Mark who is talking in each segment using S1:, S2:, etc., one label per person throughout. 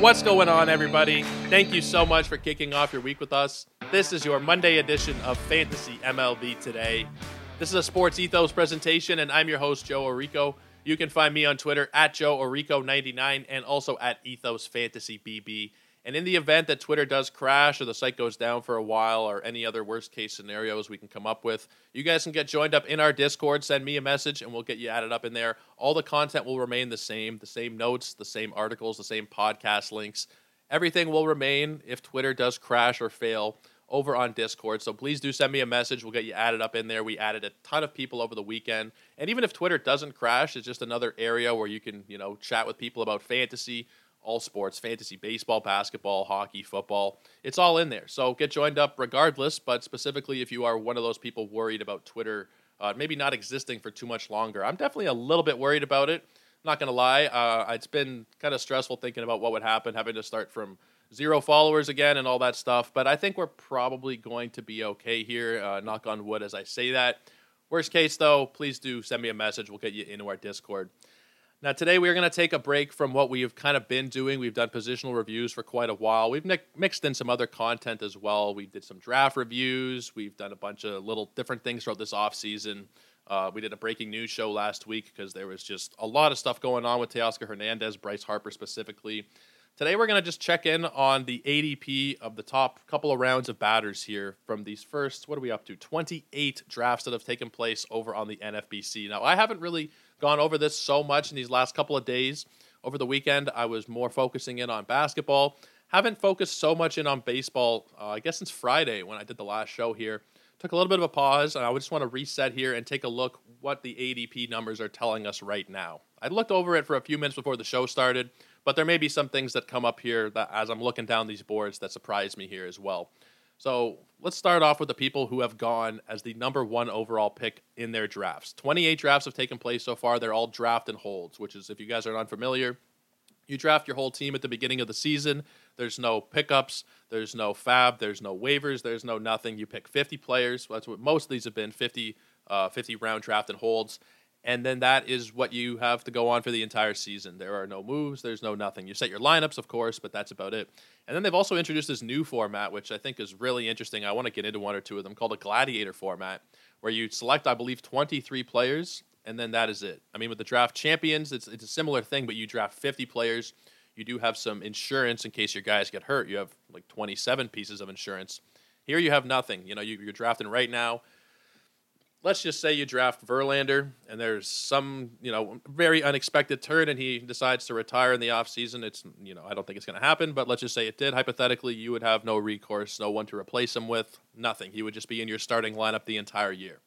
S1: What's going on, everybody? Thank you so much for kicking off your week with us. This is your Monday edition of Fantasy MLB Today. This is a Sports Ethos presentation, and I'm your host, Joe Orrico. You can find me on Twitter at Joe Orrico99 and also at Ethos Fantasy BB. And in the event that Twitter does crash or the site goes down for a while or any other worst case scenarios we can come up with, you guys can get joined up in our Discord. Send me a message and we'll get you added up in there. All the content will remain the same the same notes, the same articles, the same podcast links. Everything will remain if Twitter does crash or fail over on Discord. So please do send me a message. We'll get you added up in there. We added a ton of people over the weekend. And even if Twitter doesn't crash, it's just another area where you can, you know, chat with people about fantasy all sports, fantasy, baseball, basketball, hockey, football. It's all in there. So get joined up regardless, but specifically if you are one of those people worried about Twitter uh, maybe not existing for too much longer. I'm definitely a little bit worried about it. not going to lie. Uh, it's been kind of stressful thinking about what would happen, having to start from zero followers again and all that stuff. But I think we're probably going to be okay here. Uh, knock on wood as I say that. Worst case, though, please do send me a message. We'll get you into our Discord. Now, today we are going to take a break from what we have kind of been doing. We've done positional reviews for quite a while. We've mixed in some other content as well. We did some draft reviews. We've done a bunch of little different things throughout this off season. Uh, we did a breaking news show last week because there was just a lot of stuff going on with Teoscar Hernandez, Bryce Harper specifically. Today we're going to just check in on the ADP of the top couple of rounds of batters here from these first, what are we up to? 28 drafts that have taken place over on the NFBC. Now, I haven't really gone over this so much in these last couple of days. Over the weekend, I was more focusing in on basketball. Haven't focused so much in on baseball, uh, I guess, since Friday when I did the last show here. Took a little bit of a pause, and I just want to reset here and take a look what the ADP numbers are telling us right now. I looked over it for a few minutes before the show started, but there may be some things that come up here that as I'm looking down these boards that surprise me here as well. So let's start off with the people who have gone as the number one overall pick in their drafts. 28 drafts have taken place so far. They're all draft and holds, which is, if you guys are unfamiliar, you draft your whole team at the beginning of the season. There's no pickups, there's no FAAB, there's no waivers, there's no nothing. You pick 50 players. That's what most of these have been 50, uh, 50 round draft and holds and then that is what you have to go on for the entire season. There are no moves, there's no nothing. You set your lineups, of course, but that's about it. And then they've also introduced this new format, which I think is really interesting. I want to get into one or two of them, called a gladiator format, where you select, I believe, 23 players, and then that is it. I mean, with the draft champions, it's, it's a similar thing, but you draft 50 players. You do have some insurance in case your guys get hurt. You have like 27 pieces of insurance. Here you have nothing. You know, you, you're drafting right now let's just say you draft Verlander and there's some, you know, very unexpected turn and he decides to retire in the offseason. It's, you know, I don't think it's going to happen, but let's just say it did. Hypothetically, you would have no recourse, no one to replace him with, nothing. He would just be in your starting lineup the entire year.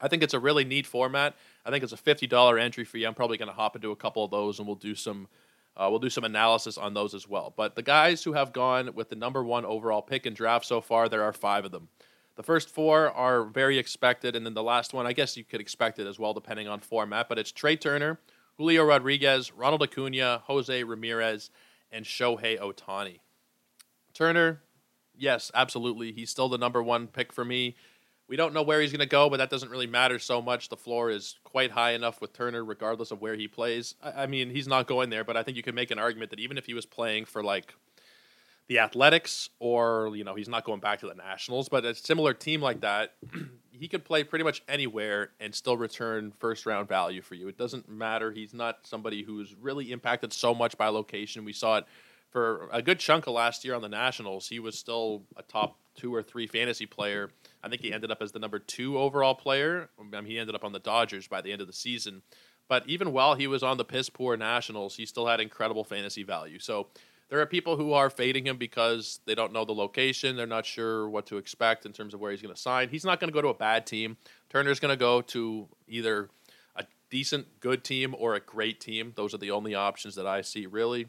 S1: I think it's a really neat format. I think it's a $50 entry fee. I'm probably going to hop into a couple of those and we'll do some uh, we'll do some analysis on those as well. But the guys who have gone with the number one overall pick in draft so far, there are five of them. The first four are very expected, and then the last one, I guess you could expect it as well, depending on format. But it's Trea Turner, Julio Rodriguez, Ronald Acuna, Jose Ramirez, and Shohei Ohtani. Turner, yes, absolutely. He's still the number one pick for me. We don't know where he's going to go, but that doesn't really matter so much. The floor is quite high enough with Turner, regardless of where he plays. I, I mean, he's not going there, but I think you can make an argument that even if he was playing for like the Athletics, or you know, he's not going back to the Nationals, but a similar team like that, he could play pretty much anywhere and still return first round value for you. It doesn't matter. He's not somebody who's really impacted so much by location. We saw it for a good chunk of last year on the Nationals. He was still a top two or three fantasy player. I think he ended up as the number two overall player. I mean, he ended up on the Dodgers by the end of the season. But even while he was on the piss poor Nationals, he still had incredible fantasy value. So there are people who are fading him because they don't know the location. They're not sure what to expect in terms of where he's going to sign. He's not going to go to a bad team. Turner's going to go to either a decent, good team or a great team. Those are the only options that I see, really.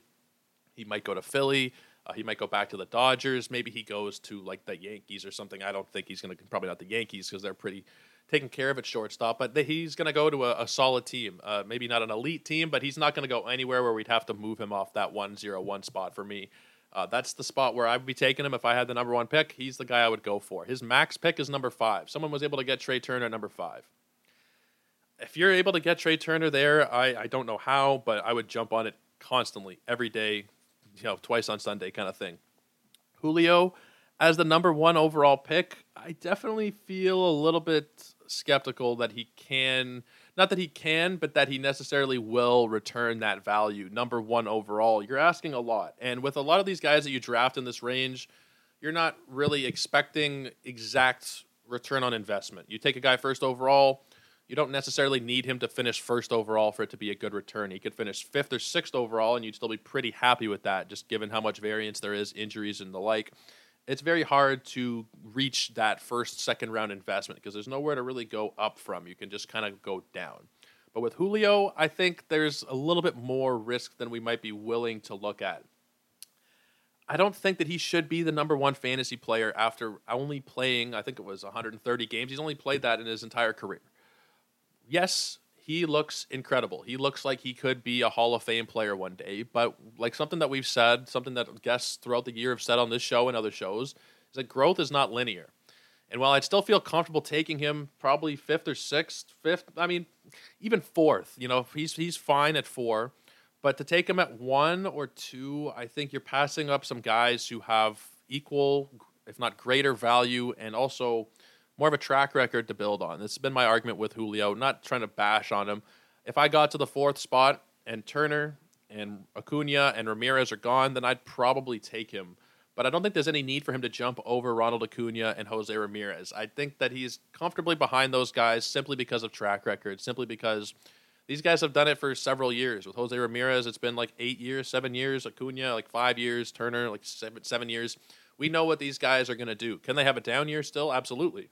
S1: He might go to Philly. Uh, he might go back to the Dodgers. Maybe he goes to like the Yankees or something. I don't think he's going to, probably not the Yankees because they're pretty taking care of at shortstop. But he's going to go to a, a solid team. Uh, maybe not an elite team, but he's not going to go anywhere where we'd have to move him off that one zero one spot for me. Uh, that's the spot where I would be taking him if I had the number one pick. He's the guy I would go for. His max pick is number five. Someone was able to get Trea Turner at number five. If you're able to get Trea Turner there, I, I don't know how, but I would jump on it constantly every day. you know twice on Sunday kind of thing. Julio as the number one overall pick, I definitely feel a little bit skeptical that he can not that he can, but that he necessarily will return that value. Number one overall, you're asking a lot. And with a lot of these guys that you draft in this range, you're not really expecting exact return on investment. You take a guy first overall, you don't necessarily need him to finish first overall for it to be a good return. He could finish fifth or sixth overall, and you'd still be pretty happy with that, just given how much variance there is, injuries, and the like. It's very hard to reach that first, second round investment because there's nowhere to really go up from. You can just kind of go down. But with Julio, I think there's a little bit more risk than we might be willing to look at. I don't think that he should be the number one fantasy player after only playing, I think it was 130 games. He's only played that in his entire career. Yes, he looks incredible. He looks like he could be a Hall of Fame player one day. But like something that we've said, something that guests throughout the year have said on this show and other shows, is that growth is not linear. And while I'd still feel comfortable taking him probably fifth or sixth, fifth, I mean, even fourth, you know, he's he's fine at four. But to take him at one or two, I think you're passing up some guys who have equal, if not greater value, and also more of a track record to build on. This has been my argument with Julio, not trying to bash on him. If I got to the fourth spot and Turner and Acuna and Ramirez are gone, then I'd probably take him. But I don't think there's any need for him to jump over Ronald Acuna and Jose Ramirez. I think that he's comfortably behind those guys simply because of track record, simply because these guys have done it for several years. With Jose Ramirez, it's been like eight years, seven years. Acuna, like five years. Turner, like seven, seven years. We know what these guys are going to do. Can they have a down year still? Absolutely.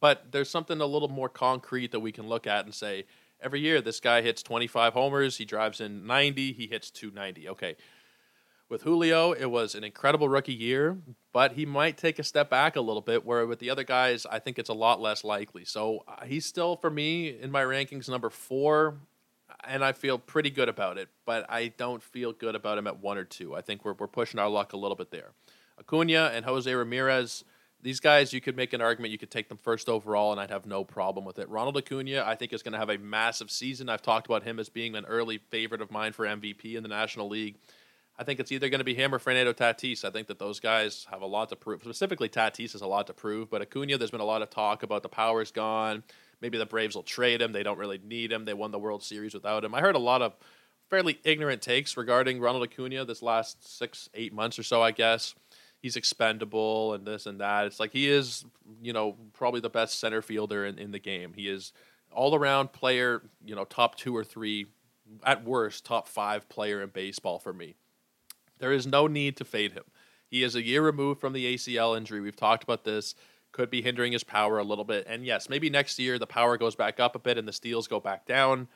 S1: But there's something a little more concrete that we can look at and say, every year this guy hits 25 homers, he drives in 90, he hits 290. Okay, with Julio, it was an incredible rookie year, but he might take a step back a little bit. Where with the other guys, I think it's a lot less likely. So uh, he's still, for me, in my rankings, number four, and I feel pretty good about it. But I don't feel good about him at one or two. I think we're we're pushing our luck a little bit there. Acuna and Jose Ramirez. These guys, you could make an argument you could take them first overall, and I'd have no problem with it. Ronald Acuna, I think, is going to have a massive season. I've talked about him as being an early favorite of mine for MVP in the National League. I think it's either going to be him or Fernando Tatis. I think that those guys have a lot to prove. Specifically, Tatis has a lot to prove. But Acuna, there's been a lot of talk about the power's gone. Maybe the Braves will trade him. They don't really need him. They won the World Series without him. I heard a lot of fairly ignorant takes regarding Ronald Acuna this last six, eight months or so, I guess. He's expendable and this and that. It's like he is, you know, probably the best center fielder in, in the game. He is all around player, you know, top two or three, at worst, top five player in baseball for me. There is no need to fade him. He is a year removed from the ACL injury. We've talked about this. Could be hindering his power a little bit. And yes, maybe next year the power goes back up a bit and the steals go back down.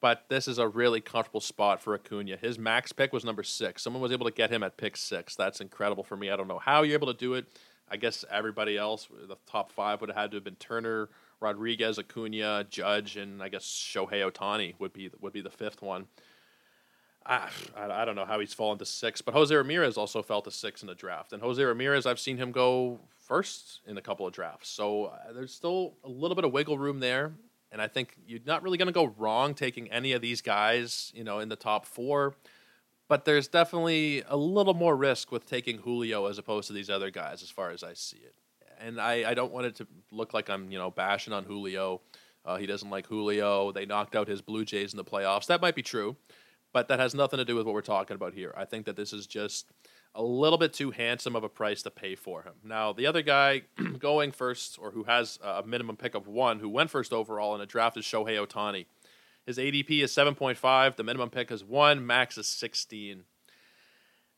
S1: But this is a really comfortable spot for Acuna. His max pick was number six. Someone was able to get him at pick six. That's incredible for me. I don't know how you're able to do it. I guess everybody else, the top five would have had to have been Turner, Rodriguez, Acuna, Judge, and I guess Shohei Ohtani would be would be the fifth one. I, I don't know how he's fallen to six, but Jose Ramirez also fell to six in the draft. And Jose Ramirez, I've seen him go first in a couple of drafts. So uh, there's still a little bit of wiggle room there. And I think you're not really going to go wrong taking any of these guys, you know, in the top four. But there's definitely a little more risk with taking Julio as opposed to these other guys, as far as I see it. And I, I don't want it to look like I'm, you know, bashing on Julio. Uh, he doesn't like Julio. They knocked out his Blue Jays in the playoffs. That might be true but that has nothing to do with what we're talking about here. I think that this is just a little bit too handsome of a price to pay for him. Now, the other guy going first, or who has a minimum pick of one, who went first overall in a draft, is Shohei Ohtani. His ADP is 7.5. The minimum pick is one. Max is 16.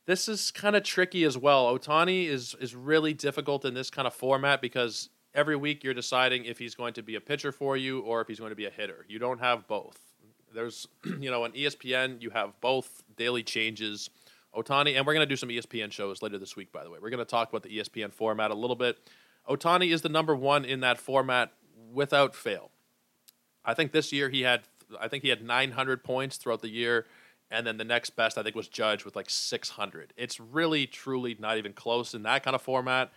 S1: This is kind of tricky as well. Ohtani is is really difficult in this kind of format because every week you're deciding if he's going to be a pitcher for you or if he's going to be a hitter. You don't have both. There's, you know, on ESPN, you have both daily changes. Ohtani, and we're going to do some ESPN shows later this week, by the way. We're going to talk about the ESPN format a little bit. Ohtani is the number one in that format without fail. I think this year he had, I think he had 900 points throughout the year, and then the next best I think was Judge with like 600. It's really, truly not even close in that kind of format.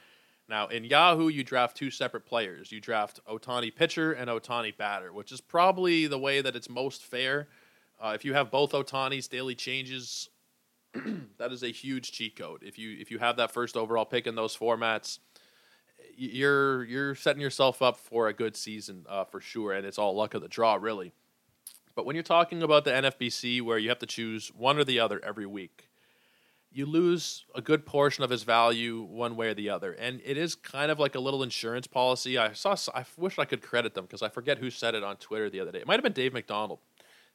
S1: Now, in Yahoo, you draft two separate players. You draft Ohtani pitcher and Ohtani batter, which is probably the way that it's most fair. Uh, if you have both Ohtani's daily changes that is a huge cheat code. If you if you have that first overall pick in those formats, you're you're setting yourself up for a good season uh, for sure, and it's all luck of the draw, really. But when you're talking about the NFBC, where you have to choose one or the other every week, you lose a good portion of his value one way or the other. And it is kind of like a little insurance policy. I saw, I wish I could credit them because I forget who said it on Twitter the other day. It might have been Dave McDonald.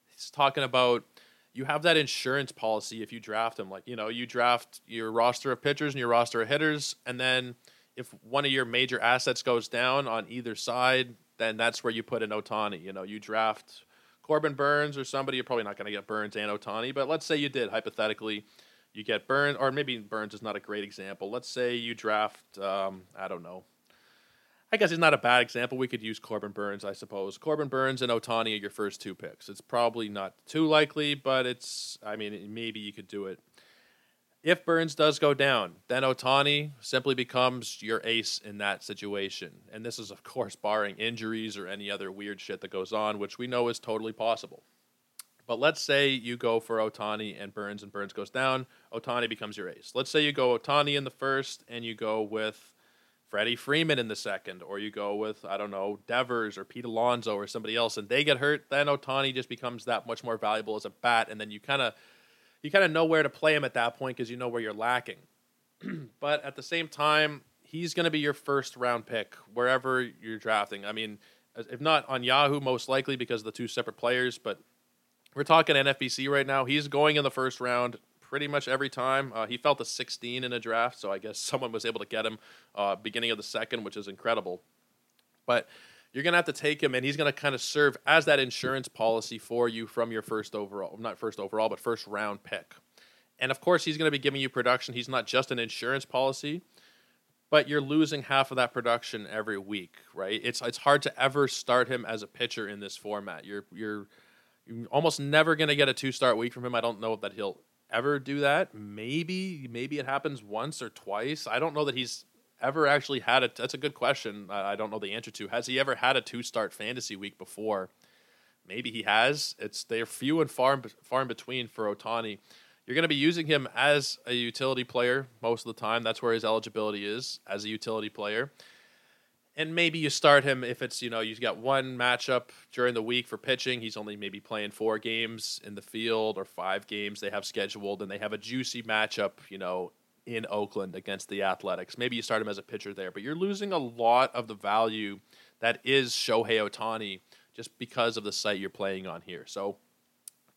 S1: He's talking about you have that insurance policy if you draft him. Like, you know, you draft your roster of pitchers and your roster of hitters, and then if one of your major assets goes down on either side, then that's where you put in Ohtani. You know, you draft Corbin Burnes or somebody, you're probably not going to get Burnes and Ohtani, but let's say you did hypothetically you get Burnes, or maybe Burnes is not a great example. Let's say you draft, um, I don't know. I guess he's not a bad example. We could use Corbin Burnes, I suppose. Corbin Burnes and Ohtani are your first two picks. It's probably not too likely, but it's, I mean, maybe you could do it. If Burnes does go down, then Ohtani simply becomes your ace in that situation. And this is, of course, barring injuries or any other weird shit that goes on, which we know is totally possible. But let's say you go for Ohtani and Burnes and Burnes goes down. Ohtani becomes your ace. Let's say you go Ohtani in the first, and you go with Freddie Freeman in the second, or you go with I don't know Devers or Pete Alonso or somebody else, and they get hurt. Then Ohtani just becomes that much more valuable as a bat, and then you kind of you kind of know where to play him at that point because you know where you're lacking. but at the same time, he's going to be your first round pick wherever you're drafting. I mean, if not on Yahoo, most likely because of the two separate players, but we're talking NFBC right now. He's going in the first round pretty much every time. Uh, he felt a 16 in a draft, so I guess someone was able to get him uh, beginning of the second, which is incredible. But you're going to have to take him, and he's going to kind of serve as that insurance policy for you from your first overall, not first overall, but first round pick. And of course, he's going to be giving you production. He's not just an insurance policy, but you're losing half of that production every week, right? It's it's hard to ever start him as a pitcher in this format. You're you're you're almost never going to get a two start week from him. I don't know that he'll ever do that. Maybe, maybe it happens once or twice. I don't know that he's ever actually had a. That's a good question. I don't know the answer to. Has he ever had a two start fantasy week before? Maybe he has. It's they're few and far far in between for Ohtani. You're going to be using him as a utility player most of the time. That's where his eligibility is as a utility player and maybe you start him if it's you know you've got one matchup during the week for pitching he's only maybe playing four games in the field or five games they have scheduled and they have a juicy matchup you know in oakland against the athletics. Maybe you start him as a pitcher there but you're losing a lot of the value that is shohei Ohtani just because of the site you're playing on here. So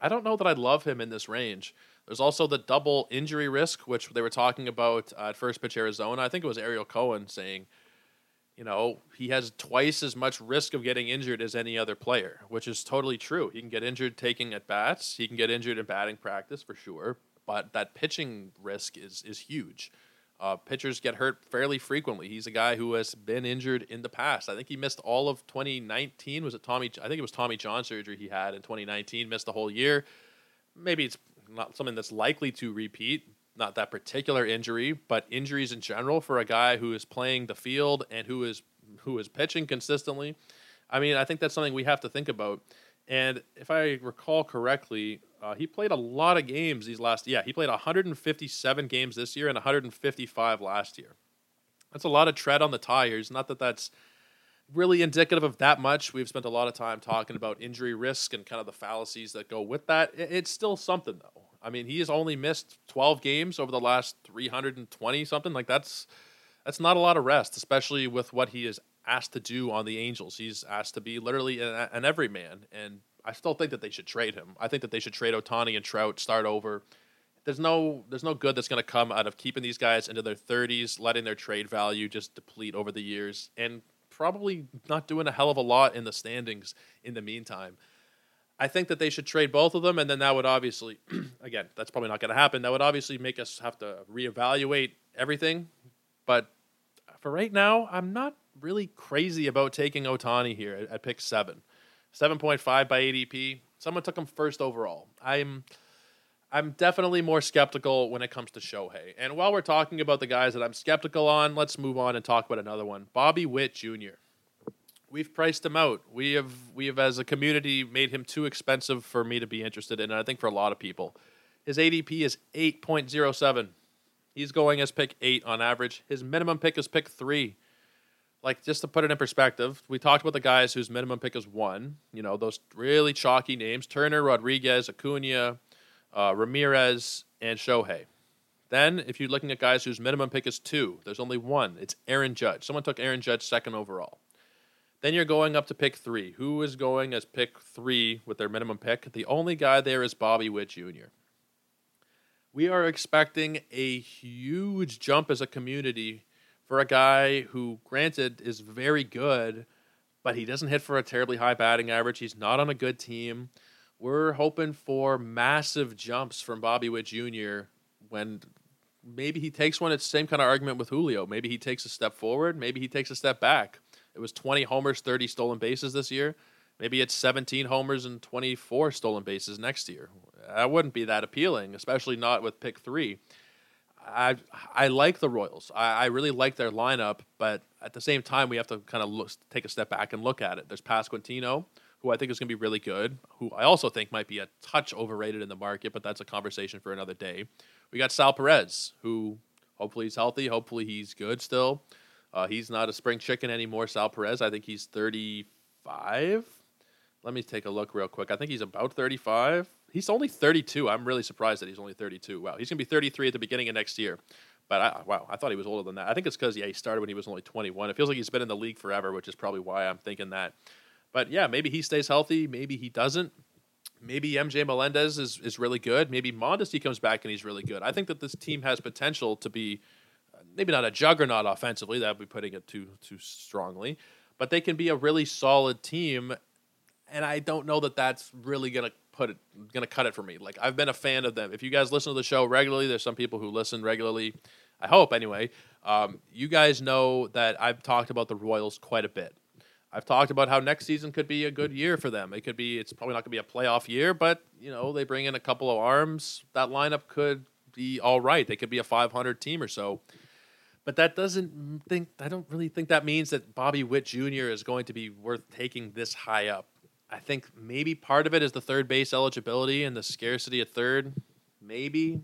S1: i don't know that i love him in this range. There's also the double injury risk which they were talking about uh, at first pitch arizona. I think it was ariel cohen saying you know, he has twice as much risk of getting injured as any other player, which is totally true. He can get injured taking at bats, he can get injured in batting practice for sure, but that pitching risk is is huge. Uh, pitchers get hurt fairly frequently. He's a guy who has been injured in the past. I think he missed all of 2019. Was it Tommy? I think it was Tommy John surgery he had in 2019. Missed the whole year. Maybe it's not something that's likely to repeat, not that particular injury, but injuries in general for a guy who is playing the field and who is who is pitching consistently. I mean, I think that's something we have to think about. And if I recall correctly, uh, he played a lot of games these last. Yeah, he played 157 games this year and 155 last year. That's a lot of tread on the tires. Not that that's really indicative of that much. We've spent a lot of time talking about injury risk and kind of the fallacies that go with that. It's still something though. I mean, he has only missed 12 games over the last 320 something. Like that's that's not a lot of rest, especially with what he is asked to do on the Angels. He's asked to be literally an, an everyman, and I still think that they should trade him. I think that they should trade Ohtani and Trout, start over. There's no there's no good that's going to come out of keeping these guys into their 30s, letting their trade value just deplete over the years, and probably not doing a hell of a lot in the standings in the meantime. I think that they should trade both of them, and then that would obviously, again, that's probably not going to happen. That would obviously make us have to reevaluate everything. But for right now, I'm not really crazy about taking Ohtani here at, at pick seven, seven point five by ADP. Someone took him first overall. I'm. I'm definitely more skeptical when it comes to Shohei. And while we're talking about the guys that I'm skeptical on, let's move on and talk about another one. Bobby Witt Jr we've priced him out. We have we have as a community made him too expensive for me to be interested in, and I think for a lot of people. His ADP is 8.07. He's going as pick eight on average. His minimum pick is pick three. Like, just to put it in perspective, we talked about the guys whose minimum pick is one. You know, those really chalky names Turner, Rodriguez, Acuna, uh, Ramirez, and Shohei. Then, if you're looking at guys whose minimum pick is two, there's only one. It's Aaron Judge. Someone took Aaron Judge second overall. Then you're going up to pick three. Who is going as pick three with their minimum pick? The only guy there is Bobby Witt Jr we are expecting a huge jump as a community for a guy who, granted, is very good, but he doesn't hit for a terribly high batting average. He's not on a good team. We're hoping for massive jumps from Bobby Witt Jr. when maybe he takes one. It's the same kind of argument with Julio. Maybe he takes a step forward, maybe he takes a step back. It was 20 homers, 30 stolen bases this year. Maybe it's 17 homers and 24 stolen bases next year. That wouldn't be that appealing, especially not with pick three. I I like the Royals. I, I really like their lineup, but at the same time, we have to kind of look, take a step back and look at it. There's Pasquantino, who I think is going to be really good, who I also think might be a touch overrated in the market, but that's a conversation for another day. We got Sal Perez, who hopefully he's healthy, hopefully he's good still. Uh, he's not a spring chicken anymore, Sal Perez. I think he's 35. Let me take a look real quick. I think he's about 35. He's only 32. I'm really surprised that he's only 32. Wow, he's gonna be 33 at the beginning of next year. But I, wow, I thought he was older than that. I think it's because yeah, he started when he was only 21. It feels like he's been in the league forever, which is probably why I'm thinking that. But yeah, maybe he stays healthy. Maybe he doesn't. Maybe MJ Melendez is, is really good. Maybe Mondesi comes back and he's really good. I think that this team has potential to be maybe not a juggernaut offensively. That would be putting it too too strongly. But they can be a really solid team. And I don't know that that's really to put it gonna cut it for me. Like I've been a fan of them. If you guys listen to the show regularly, there's some people who listen regularly. I hope anyway. Um, you guys know that I've talked about the Royals quite a bit. I've talked about how next season could be a good year for them. It could be. It's probably not going to be a playoff year, but you know they bring in a couple of arms. That lineup could be all right. They could be a 500 team or so. But that doesn't think. I don't really think that means that Bobby Witt Jr. is going to be worth taking this high up. I think maybe part of it is the third base eligibility and the scarcity at third. Maybe.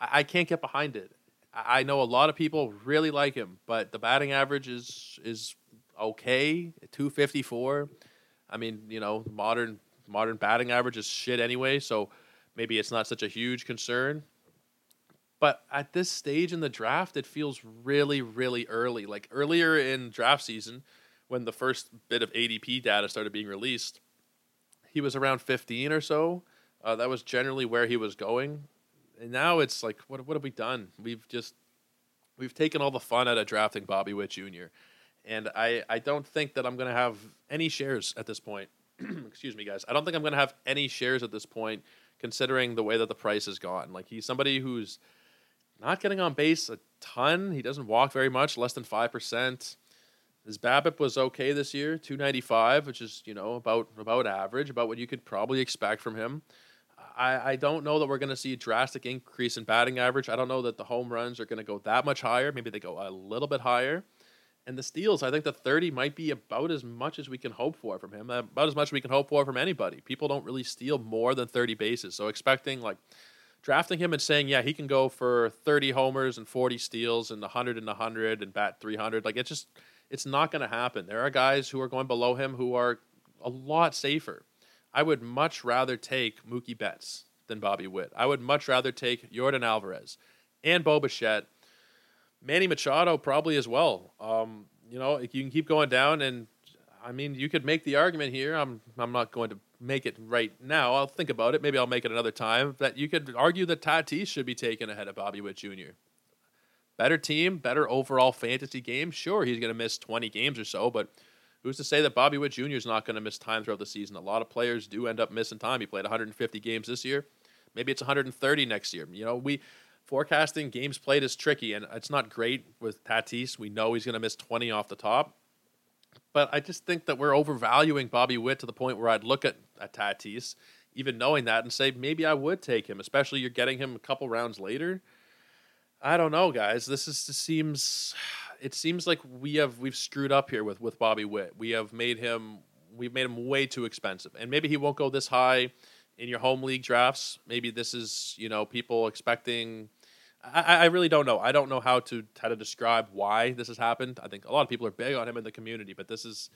S1: I, I can't get behind it. I, I know a lot of people really like him, but the batting average is is okay, two fifty four. I mean, you know, modern modern batting average is shit anyway, so maybe it's not such a huge concern. But at this stage in the draft, it feels really, really early. Like earlier in draft season, when the first bit of ADP data started being released, he was around 15 or so. Uh, that was generally where he was going. And now it's like, what, what have we done? We've just we've taken all the fun out of drafting Bobby Witt Jr. And I, I don't think that I'm going to have any shares at this point. Excuse me, guys. I don't think I'm going to have any shares at this point, considering the way that the price has gone. Like he's somebody who's not getting on base a ton. He doesn't walk very much, less than five percent. His BABIP was okay this year, 295, which is you know about about average, about what you could probably expect from him. I, I don't know that we're going to see a drastic increase in batting average. I don't know that the home runs are going to go that much higher. Maybe they go a little bit higher. And the steals, I think the 30 might be about as much as we can hope for from him, about as much as we can hope for from anybody. People don't really steal more than 30 bases. So expecting like drafting him and saying, yeah, he can go for 30 homers and 40 steals and 100 and 100 and bat 300, like it's just it's not going to happen. There are guys who are going below him who are a lot safer. I would much rather take Mookie Betts than Bobby Witt. I would much rather take Yordan Alvarez and Bo Bichette. Manny Machado probably as well. Um, you know, you can keep going down, and I mean, you could make the argument here. I'm I'm not going to make it right now. I'll think about it. Maybe I'll make it another time. That you could argue that Tatis should be taken ahead of Bobby Witt Jr better team, better overall fantasy game. Sure, he's going to miss 20 games or so, but who's to say that Bobby Witt Jr. is not going to miss time throughout the season? A lot of players do end up missing time. He played 150 games this year. Maybe it's 130 next year. You know, we forecasting games played is tricky, and it's not great with Tatis. We know he's going to miss 20 off the top. But I just think that we're overvaluing Bobby Witt to the point where I'd look at, at Tatis, even knowing that, and say maybe I would take him, especially you're getting him a couple rounds later. I don't know, guys. This is this seems it seems like we have we've screwed up here with with Bobby Witt. We have made him we've made him way too expensive, and maybe he won't go this high in your home league drafts. Maybe this is you know people expecting. I, I really don't know. I don't know how to how to describe why this has happened. I think a lot of people are big on him in the community, but this is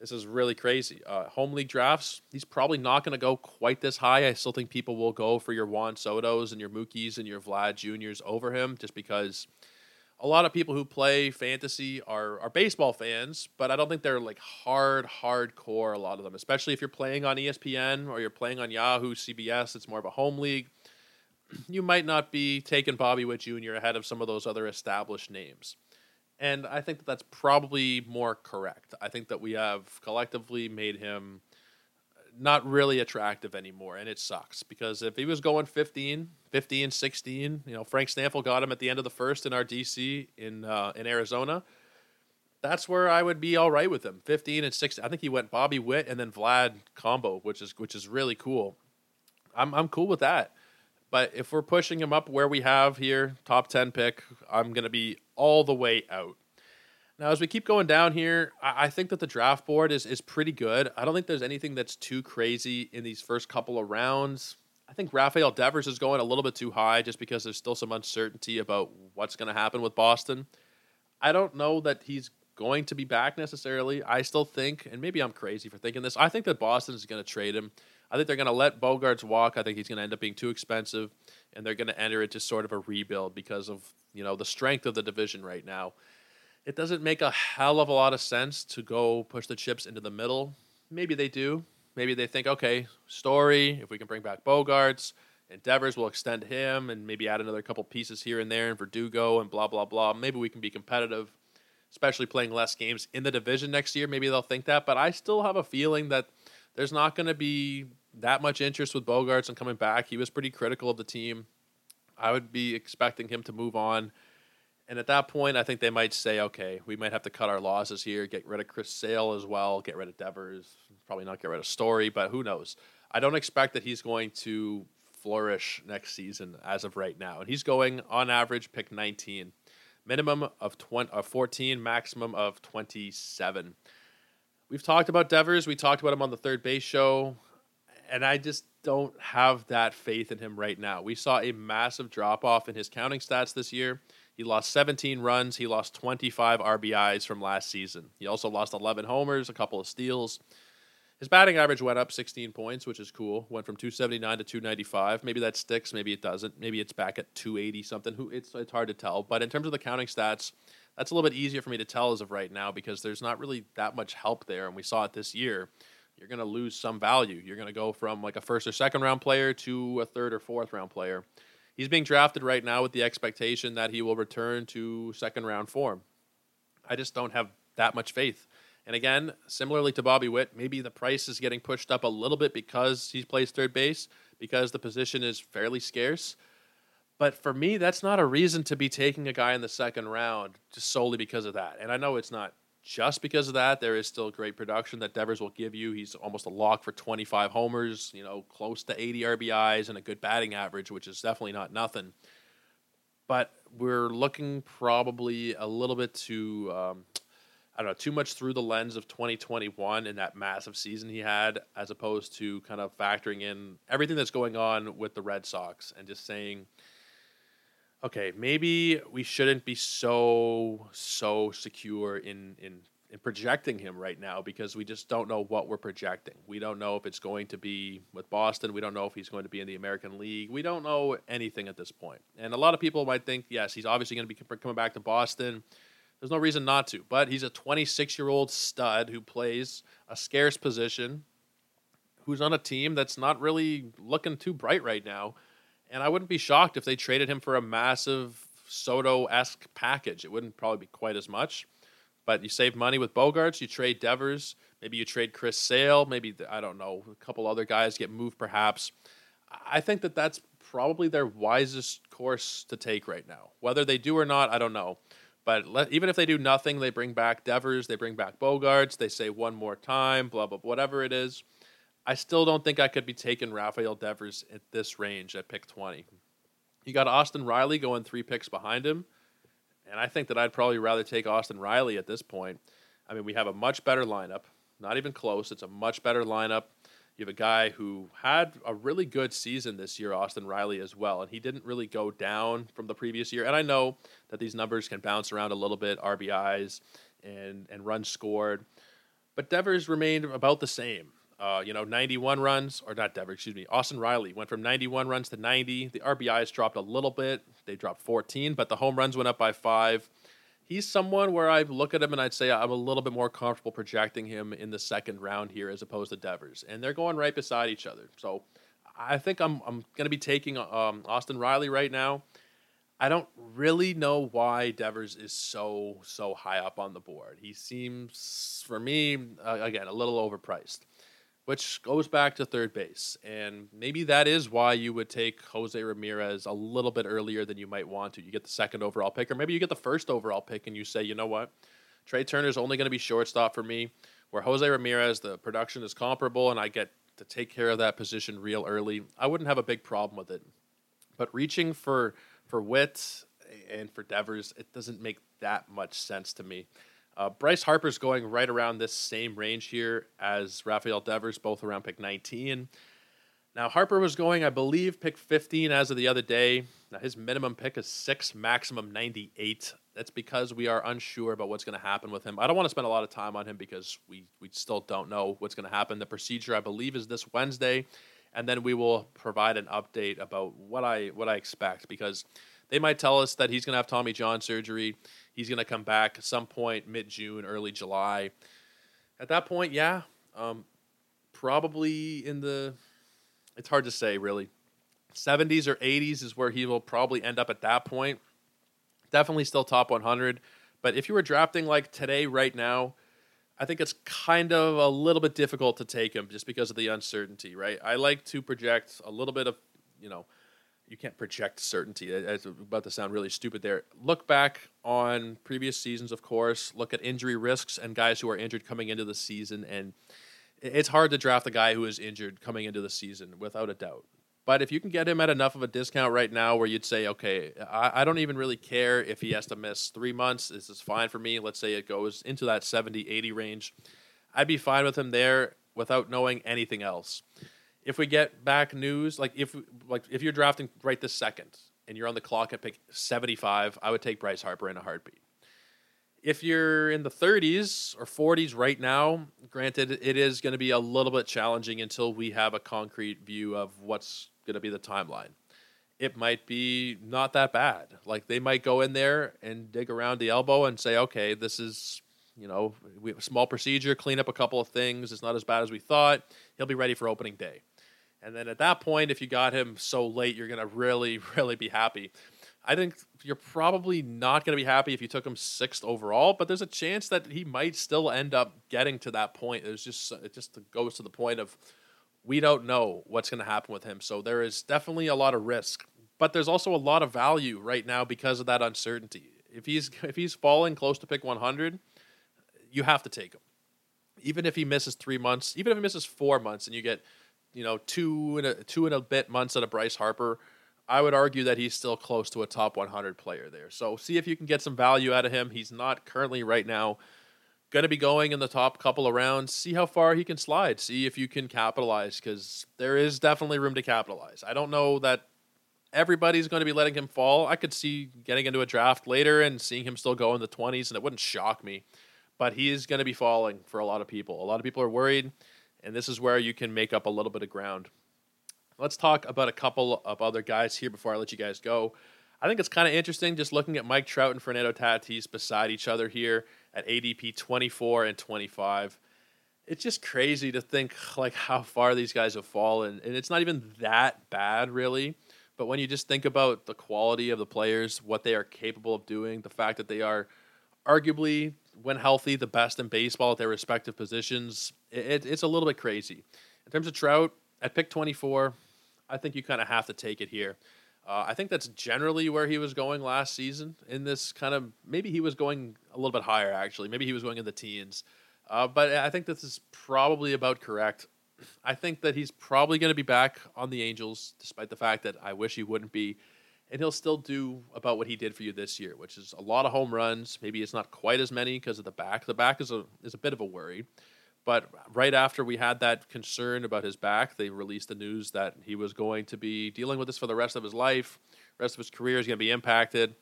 S1: this is really crazy. Uh, home league drafts, he's probably not going to go quite this high. I still think people will go for your Juan Soto's and your Mookies and your Vlad Juniors over him, just because a lot of people who play fantasy are are baseball fans, but I don't think they're like hard hardcore. A lot of them, especially if you're playing on ESPN or you're playing on Yahoo, CBS. It's more of a home league. You might not be taking Bobby Witt Jr. ahead of some of those other established names. And I think that that's probably more correct. I think that we have collectively made him not really attractive anymore, and it sucks because if he was going 15, 15, 16, you know, Frank Stampfl got him at the end of the first in our DC in uh, in Arizona. That's where I would be all right with him. 15 and 16. I think he went Bobby Witt and then Vlad combo, which is which is really cool. I'm I'm cool with that. But if we're pushing him up where we have here, top 10 pick, I'm going to be all the way out. Now, as we keep going down here, I, think that the draft board is, is pretty good. I don't think there's anything that's too crazy in these first couple of rounds. I think Rafael Devers is going a little bit too high just because there's still some uncertainty about what's going to happen with Boston. I don't know that he's going to be back necessarily. I still think, and maybe I'm crazy for thinking this, I think that Boston is going to trade him. I think they're going to let Bogaerts walk. I think he's going to end up being too expensive, and they're going to enter into sort of a rebuild because of you know the strength of the division right now. It doesn't make a hell of a lot of sense to go push the chips into the middle. Maybe they do. Maybe they think, okay, Story. If we can bring back Bogaerts, Endeavors will extend him, and maybe add another couple pieces here and there, and Verdugo, and blah blah blah. Maybe we can be competitive, especially playing less games in the division next year. Maybe they'll think that, but I still have a feeling that there's not going to be that much interest with Bogaerts and coming back. He was pretty critical of the team. I would be expecting him to move on. And at that point, I think they might say, okay, we might have to cut our losses here, get rid of Chris Sale as well, get rid of Devers, probably not get rid of Story, but who knows? I don't expect that he's going to flourish next season as of right now. And he's going on average pick 19, minimum of 20, of 14, maximum of 27. We've talked about Devers. We talked about him on the third base show and I just don't have that faith in him right now. We saw a massive drop off in his counting stats this year. He lost 17 runs. He lost 25 RBIs from last season. He also lost 11 homers, a couple of steals. His batting average went up 16 points, which is cool. Went from 279 to 295. Maybe that sticks. Maybe it doesn't. Maybe it's back at 280 something. Who it's it's hard to tell. But in terms of the counting stats, that's a little bit easier for me to tell as of right now because there's not really that much help there, and we saw it this year you're going to lose some value. You're going to go from like a first or second round player to a third or fourth round player. He's being drafted right now with the expectation that he will return to second round form. I just don't have that much faith. And again, similarly to Bobby Witt, maybe the price is getting pushed up a little bit because he plays third base, because the position is fairly scarce. But for me, that's not a reason to be taking a guy in the second round just solely because of that. And I know it's not just because of that, there is still great production that Devers will give you. He's almost a lock for 25 homers, you know, close to 80 RBIs and a good batting average, which is definitely not nothing. But we're looking probably a little bit too, um, I don't know, too much through the lens of 2021 and that massive season he had, as opposed to kind of factoring in everything that's going on with the Red Sox and just saying – okay, maybe we shouldn't be so so secure in in in projecting him right now because we just don't know what we're projecting. We don't know if it's going to be with Boston. We don't know if he's going to be in the American League. We don't know anything at this point. And a lot of people might think, yes, he's obviously going to be coming back to Boston. There's no reason not to. But he's a 26 year old stud who plays a scarce position, who's on a team that's not really looking too bright right now. And I wouldn't be shocked if they traded him for a massive Soto esque package. It wouldn't probably be quite as much, but you save money with Bogaerts. You trade Devers. Maybe you trade Chris Sale. Maybe, I don't know, a couple other guys get moved perhaps. I think that that's probably their wisest course to take right now. Whether they do or not, I don't know. But let, even if they do nothing, they bring back Devers, they bring back Bogaerts, they say one more time, blah, blah, whatever it is. I still don't think I could be taking Rafael Devers at this range at pick 20. You got Austin Riley going three picks behind him. And I think that I'd probably rather take Austin Riley at this point. I mean, we have a much better lineup. Not even close. It's a much better lineup. You have a guy who had a really good season this year, Austin Riley, as well, and he didn't really go down from the previous year. And I know that these numbers can bounce around a little bit, RBIs and and runs scored, but Devers remained about the same. Uh, you know, 91 runs, or not Devers, excuse me, Austin Riley went from 91 runs to 90. The RBIs dropped a little bit. They dropped 14, but the home runs went up by five. He's someone where I look at him and I'd say I'm a little bit more comfortable projecting him in the second round here as opposed to Devers. And they're going right beside each other. So I think I'm, I'm going to be taking um, Austin Riley right now. I don't really know why Devers is so, so high up on the board. He seems, for me, uh, again, a little overpriced which goes back to third base. And maybe that is why you would take Jose Ramirez a little bit earlier than you might want to. You get the second overall pick, or maybe you get the first overall pick and you say, you know what? Trea Turner's only going to be shortstop for me, where Jose Ramirez, the production is comparable, and I get to take care of that position real early. I wouldn't have a big problem with it. But reaching for for Witt and for Devers, it doesn't make that much sense to me. Uh, Bryce Harper's going right around this same range here as Rafael Devers, both around pick 19. Now, Harper was going, I believe, pick 15 as of the other day. Now, his minimum pick is six, maximum 98. That's because we are unsure about what's going to happen with him. I don't want to spend a lot of time on him because we, we still don't know what's going to happen. The procedure, I believe, is this Wednesday, and then we will provide an update about what I what I expect because they might tell us that he's going to have Tommy John surgery. He's going to come back at some point mid June, early July. At that point, yeah, um, probably in the. It's hard to say, really. 70s or 80s is where he will probably end up at that point. Definitely still top 100. But if you were drafting like today, right now, I think it's kind of a little bit difficult to take him just because of the uncertainty, right? I like to project a little bit of, you know, you can't project certainty. It's about to sound really stupid there. Look back on previous seasons, of course. Look at injury risks and guys who are injured coming into the season, and it's hard to draft a guy who is injured coming into the season without a doubt. But if you can get him at enough of a discount right now where you'd say, okay, I, I, don't even really care if he has to miss three months, this is fine for me. Let's say it goes into that 70, 80 range. I'd be fine with him there without knowing anything else if we get back news, like if like if you're drafting right this second and you're on the clock at pick 75, I would take Bryce Harper in a heartbeat. If you're in the 30s or 40s right now, granted, it is going to be a little bit challenging until we have a concrete view of what's going to be the timeline. It might be not that bad. Like they might go in there and dig around the elbow and say, okay, this is, you know, we have a small procedure, clean up a couple of things. It's not as bad as we thought. He'll be ready for opening day and then at that point, if you got him so late, you're going to really, really be happy. I think you're probably not going to be happy if you took him sixth overall, but there's a chance that he might still end up getting to that point. There's just uh, it just goes to the point of we don't know what's going to happen with him. So there is definitely a lot of risk, but there's also a lot of value right now because of that uncertainty. If he's if he's falling close to pick 100, you have to take him. Even if he misses 3 months, even if he misses 4 months and you get you know, two and a, two and a bit months out of Bryce Harper, I would argue that he's still close to a top 100 player there. So see if you can get some value out of him. He's not currently right now going to be going in the top couple of rounds. See how far he can slide. See if you can capitalize because there is definitely room to capitalize. I don't know that everybody's going to be letting him fall. I could see getting into a draft later and seeing him still go in the 20s, and it wouldn't shock me. But he is going to be falling for a lot of people. A lot of people are worried and this is where you can make up a little bit of ground. Let's talk about a couple of other guys here before I let you guys go. I think it's kind of interesting just looking at Mike Trout and Fernando Tatis beside each other here at ADP 24 and 25. It's just crazy to think like how far these guys have fallen, and it's not even that bad really. But when you just think about the quality of the players, what they are capable of doing, the fact that they are arguably when healthy, the best in baseball at their respective positions. It, it's a little bit crazy. In terms of Trout, at pick 24, I think you kind of have to take it here. Uh, I think that's generally where he was going last season in this kind of maybe he was going a little bit higher actually. Maybe he was going in the teens. Uh, but I think this is probably about correct. I think that he's probably going to be back on the Angels, despite the fact that I wish he wouldn't be and he'll still do about what he did for you this year, which is a lot of home runs. Maybe it's not quite as many because of the back. The back is a is a bit of a worry, But right after we had that concern about his back, they released the news that he was going to be dealing with this for the rest of his life, rest of his career is going to be impacted.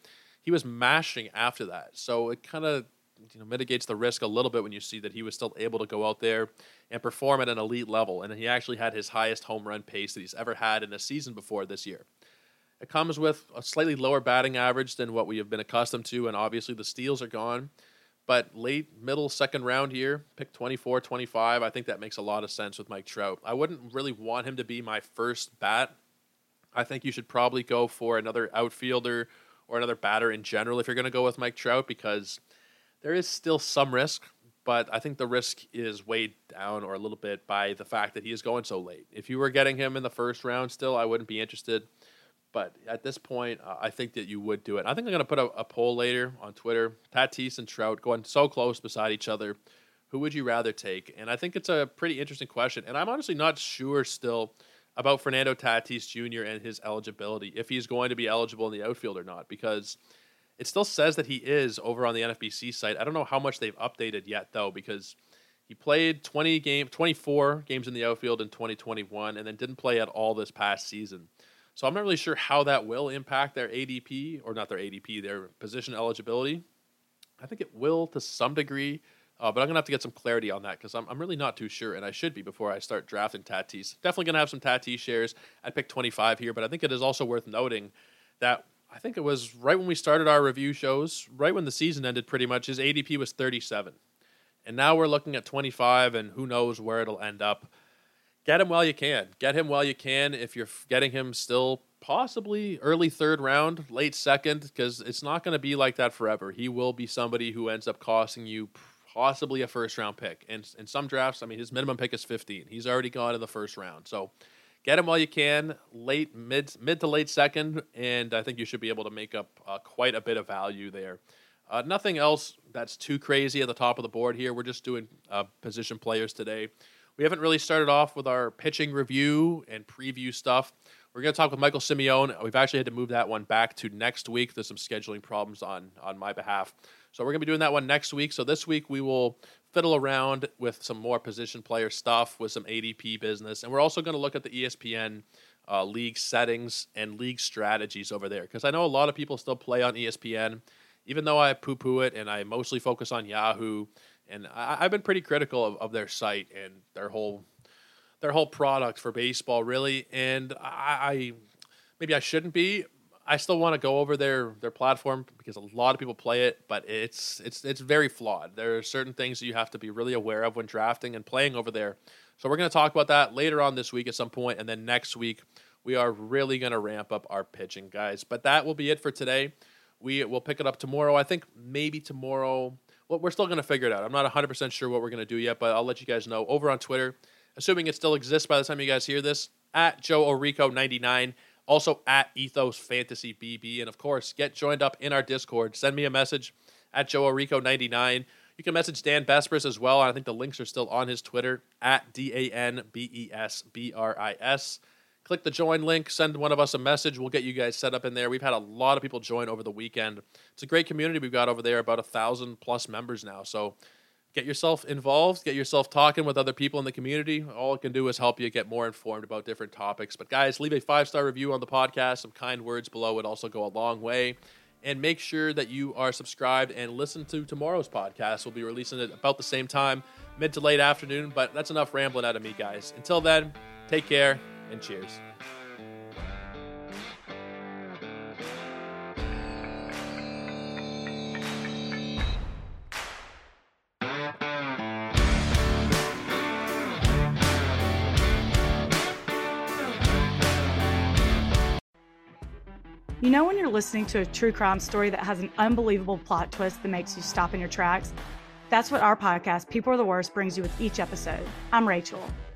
S1: He was mashing after that, so it kind of you know mitigates the risk a little bit when you see that he was still able to go out there and perform at an elite level, and he actually had his highest home run pace that he's ever had in a season before this year. It comes with a slightly lower batting average than what we have been accustomed to, and obviously the steals are gone. But late, middle, second round here, pick 24, 25, I think that makes a lot of sense with Mike Trout. I wouldn't really want him to be my first bat. I think you should probably go for another outfielder or another batter in general if you're going to go with Mike Trout because there is still some risk, but I think the risk is weighed down or a little bit by the fact that he is going so late. If you were getting him in the first round still, I wouldn't be interested. But at this point, uh, I think that you would do it. I think I'm going to put a, a, poll later on Twitter. Tatis and Trout going so close beside each other. Who would you rather take? And I think it's a pretty interesting question. And I'm honestly not sure still about Fernando Tatis Jr. and his eligibility, if he's going to be eligible in the outfield or not, because it still says that he is over on the NFBC site. I don't know how much they've updated yet, though, because he played 20 game, 24 games in the outfield in 2021 and then didn't play at all this past season. So I'm not really sure how that will impact their ADP or not their ADP, their position eligibility. I think it will to some degree, uh, but I'm gonna have to get some clarity on that because I'm, I'm really not too sure, and I should be before I start drafting Tatis. Definitely gonna have some Tatis shares. I picked 25 here, but I think it is also worth noting that I think it was right when we started our review shows, right when the season ended, pretty much his ADP was 37, and now we're looking at 25, and who knows where it'll end up get him while you can. Get him while you can. If you're getting him still possibly early third round, late second, because it's not going to be like that forever. He will be somebody who ends up costing you possibly a first round pick. And in some drafts, I mean, his minimum pick is 15. He's already gone in the first round. So get him while you can, late, mid, mid to late second, and I think you should be able to make up uh, quite a bit of value there. Uh, nothing else that's too crazy at the top of the board here. We're just doing uh, position players today. We haven't really started off with our pitching review and preview stuff. We're going to talk with Michael Simeone. We've actually had to move that one back to next week. There's some scheduling problems on on my behalf. So we're going to be doing that one next week. So this week we will fiddle around with some more position player stuff with some ADP business. And we're also going to look at the ESPN uh, league settings and league strategies over there. Because I know a lot of people still play on ESPN. Even though I poo poo it and I mostly focus on Yahoo and I, have been pretty critical of, of their site and their whole their whole product for baseball, really. And I, I maybe I shouldn't be. I still want to go over their their platform because a lot of people play it, but it's it's it's very flawed. There are certain things that you have to be really aware of when drafting and playing over there. So we're going to talk about that later on this week at some point, and then next week we are really going to ramp up our pitching, guys. But that will be it for today. We will pick it up tomorrow. I think maybe tomorrow we're still going to figure it out. I'm not 100% sure what we're going to do yet, but I'll let you guys know over on Twitter, assuming it still exists by the time you guys hear this, at Joe Orrico99, also at Ethos Fantasy BB. And of course, get joined up in our Discord. Send me a message at Joe Orrico99. You can message Dan Besbris as well. I think the links are still on his Twitter at D A N B E S B R I S click the join link, send one of us a message. We'll get you guys set up in there. We've had a lot of people join over the weekend. It's a great community we've got over there, about a thousand plus members now. So get yourself involved, get yourself talking with other people in the community. All it can do is help you get more informed about different topics. But guys, leave a five star review on the podcast. Some kind words below would also go a long way. And make sure that you are subscribed and listen to tomorrow's podcast. We'll be releasing it about the same time, mid to late afternoon. But that's enough rambling out of me, guys. Until then, take care and cheers.
S2: You know, when you're listening to a true crime story that has an unbelievable plot twist that makes you stop in your tracks? That's what our podcast, People Are the Worst, brings you with each episode. I'm Rachel.